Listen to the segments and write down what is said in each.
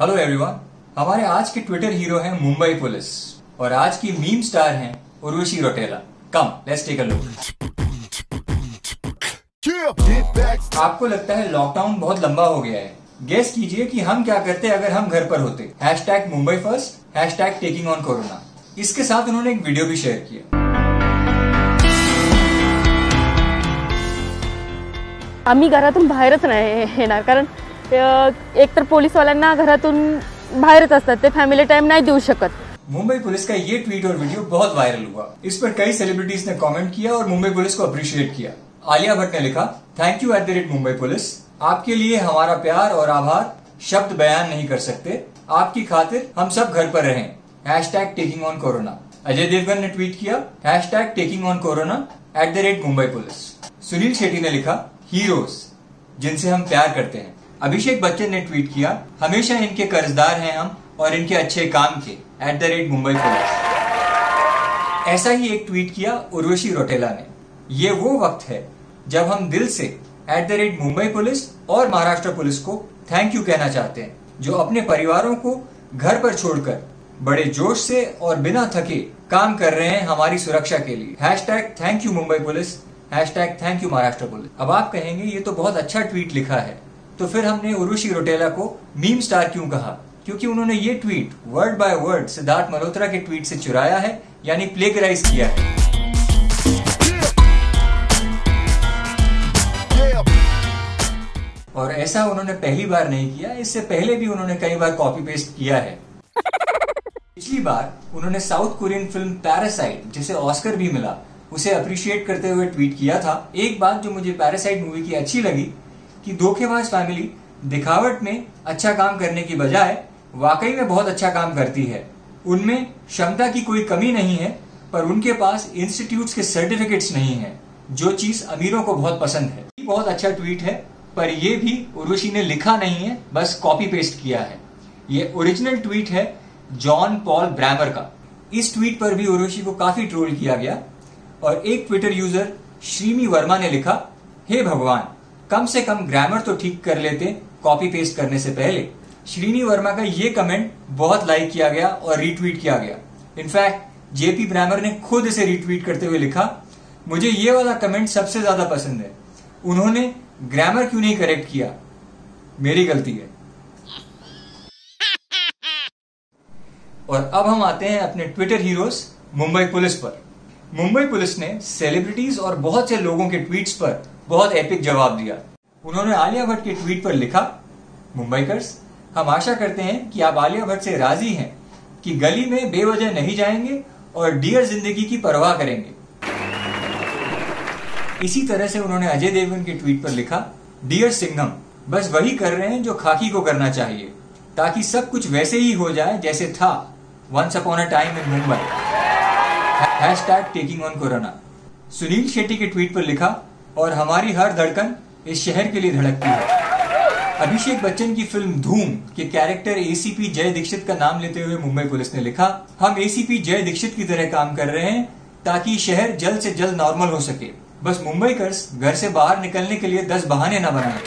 Hello everyone हमारे आज के ट्विटर हीरो हैं मुंबई पुलिस और आज की मीम स्टार हैं Urvashi Rautela come let's take a look आपको लगता है लॉकडाउन बहुत लंबा हो गया है। गेस कीजिए कि हम क्या करते अगर हम घर पर होते। Hashtag Mumbai first hashtag taking on corona इसके साथ उन्होंने एक वीडियो भी शेयर किया। आम्ही घरातून बाहेरच नाही येणार कारण एकतर पोलीसवाल्यांना घरातून बाहेरच असतात, ते फॅमिली टाइम नाही देऊ शकत. मुंबई पुलिस का ये ट्वीट और वीडियो बहुत वायरल हुआ। इस पर कई सेलिब्रिटीज ने कमेंट किया और मुंबई पुलिस को अप्रिशिएट किया। आलिया भट्ट ने लिखा thank you at the rate Mumbai police. आपके लिए हमारा प्यार और आभार शब्द बयान नहीं कर सकते। आपकी खातिर हम सब घर पर रहें। Hashtag taking on corona Ajay Devgan ने ट्वीट किया hashtag taking on corona at the rate Mumbai police. Sunil Shetty ने लिखा हीरोज जिनसे हम प्यार करते हैं। अभिषेक बच्चन ने ट्वीट किया, हमेशा इनके कर्जदार हैं हम और इनके अच्छे काम के at the rate Mumbai police ऐसा ही एक ट्वीट किया उर्वशी रोटेला ने। ये वो वक्त है जब हम दिल से at the rate Mumbai police और महाराष्ट्र पुलिस को थैंक यू कहना चाहते हैं, जो अपने परिवारों को घर पर छोड़कर बड़े जोश से और बिना थके काम कर रहे हैं हमारी सुरक्षा के लिए। Hashtag thank you Mumbai police hashtag thank you Maharashtra police. अब आप कहेंगे, ये तो बहुत अच्छा ट्वीट लिखा है। तो फिर हमने उर्वशी रोटेला को मीम स्टार क्यों कहा? क्योंकि उन्होंने ये tweet word by word Siddharth Malhotra के ट्वीट से चुराया है, यानी प्लेगराइज किया है। और ऐसा उन्होंने पहली बार नहीं किया, इससे पहले भी उन्होंने कई बार कॉपी पेस्ट किया है। पिछली बार उन्होंने साउथ कोरियन फ़िल्म पैरासाइट जिसे ऑस्कर भी मिला, उसे अप्रिशिएट करते हुए ट्वीट किया था। एक बात जो मुझे पैरासाइट मूवी की अच्छी लगी कि धोखेबाज फैमिली दिखावट में अच्छा काम करने की बजाय वाकई में बहुत अच्छा काम करती है। उनमें क्षमता की कोई कमी नहीं है, पर उनके पास इंस्टीट्यूट के सर्टिफिकेट्स नहीं है, जो चीज़ अमीरों को बहुत पसंद है। बहुत अच्छा ट्वीट है, पर ये भी उर्वशी ने लिखा नहीं है, बस कॉपी पेस्ट किया है। ये ओरिजिनल ट्वीट है जॉन पॉल ब्रैमर का। इस ट्वीट पर भी उर्वशी को काफ़ी ट्रोल किया गया, और एक ट्विटर यूज़र श्रीमी वर्मा ने लिखा, हे भगवान कम से कम ग्रामर तो ठीक कर लेते कॉपी पेस्ट करने से पहले। श्रीनी वर्मा का ये कमेंट बहुत लाइक किया गया और रीट्वीट किया गया। इनफैक्ट जेपी ब्रैमर ने खुद इसे रीट्वीट करते हुए लिखा, मुझे ये वाला कमेंट सबसे ज़्यादा पसंद है। उन्होंने ग्रामर क्यों नहीं करेक्ट किया? मेरी गलती है। और अब हम आते हैं अपने ट्विटर हीरोज मुंबई पुलिस पर। मुंबई पुलिस ने सेलिब्रिटीज और बहुत से लोगों के ट्वीट्स पर बहुत एपिक जवाब दिया। उन्होंने आलिया भट्ट के ट्वीट पर लिखा, मुंबईकर्स, हम आशा करते हैं कि आप आलिया भट्ट से राज़ी हैं कि गली में बेवजह नहीं जाएँगे और डियर ज़िंदगी की परवाह करेंगे. इसी तरह से उन्होंने अजय देवगन के ट्वीट पर लिखा डियर सिंघम, बस वही कर रहे हैं जो खाकी को करना चाहिए, ताकि सब कुछ वैसे ही हो जाए जैसे था once upon a time in Mumbai hashtag taking on corona Sunil Shetty के ट्वीट पर लिखा, और हमारी हर धड़कन इस शहर के लिए धड़कती है. अभिषेक बच्चन की फ़िल्म धूम के कैरेक्टर एसीपी जय दीक्षित का नाम लेते हुए मुंबई पुलिस ने लिखा, हम एसीपी जय दीक्षित की तरह काम कर रहे हैं ताकि शहर जल्द से जल्द नॉर्मल हो सके। बस मुंबई कर्स घर से बाहर निकलने के लिए दस बहाने न बनाए।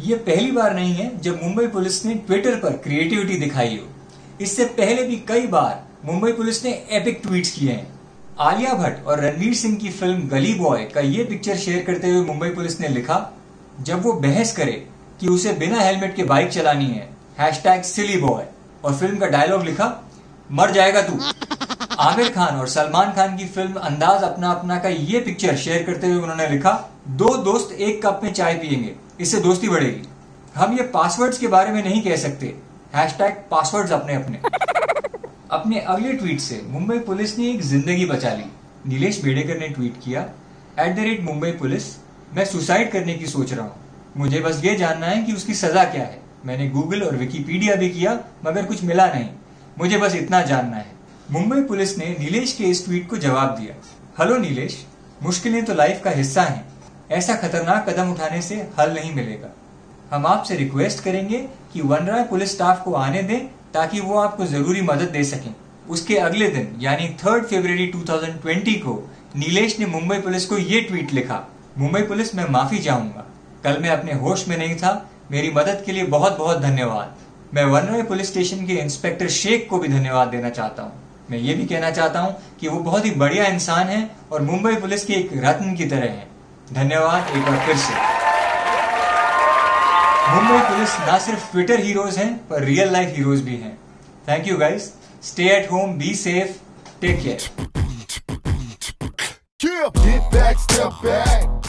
ये पहली बार नहीं है जब मुंबई पुलिस ने ट्विटर पर क्रिएटिविटी दिखाई हो। इससे पहले भी कई बार मुंबई पुलिस ने एपिक ट्वीट्स किए हैं। आलिया भट्ट और रणवीर सिंह की फ़िल्म गली बॉय का ये पिक्चर शेयर करते हुए मुंबई पुलिस ने लिखा, जब वो बहस करे कि उसे बिना हेलमेट के बाइक चलानी है हैश टैग सिली बॉय और फ़िल्म का डायलॉग लिखा, मर जाएगा तू। आमिर खान और सलमान खान की फ़िल्म अंदाज अपना अपना का ये पिक्चर शेयर करते हुए उन्होंने लिखा, दो दोस्त एक कप में चाय पियेंगे, इससे दोस्ती बढ़ेगी। हम ये पासवर्ड्स के बारे में नहीं कह सकते। हैश टैग पासवर्ड्स अपने अपने। अपने अगले ट्वीट से मुंबई पुलिस ने एक ज़िंदगी बचा ली। नीलेश बेडेकर ने ट्वीट किया at the rate Mumbai police, मैं सुसाइड करने की सोच रहा हूँ। मुझे बस ये जानना है कि उसकी सजा क्या है। मैंने गूगल और विकीपीडिया भी किया, मगर कुछ मिला नहीं। मुझे बस इतना जानना है। मुंबई पुलिस ने नीलेश के इस ट्वीट को जवाब दिया हेलो नीलेश, मुश्किलें तो लाइफ का हिस्सा हैं। ऐसा खतरनाक कदम उठाने से हल नहीं मिलेगा। हम आपसे रिक्वेस्ट करेंगे कि वनराय पुलिस स्टाफ को आने दें ताकि वो आपको ज़रूरी मदद दे सकें। उसके अगले दिन, यानी थर्ड फरवरी 2020 को, नीलेश ने मुंबई पुलिस को ये ट्वीट लिखा, मुंबई पुलिस, में माफ़ी चाहूँगा। कल मैं अपने होश में नहीं था। मेरी मदद के लिए बहुत बहुत धन्यवाद। मैं वनवे पुलिस स्टेशन के इंस्पेक्टर शेख को भी धन्यवाद देना चाहता हूँ। मैं ये भी कहना चाहता हूँ कि वो बहुत ही बढ़िया इंसान है और मुंबई पुलिस के एक रत्न की तरह है। धन्यवाद एक बार फिर से। मुंबई पुलिस ना सिर्फ़ ट्विटर हीरोज हैं पर रियल लाइफ हीरोज भी हैं। Thank you guys stay at home be safe take care back, step back.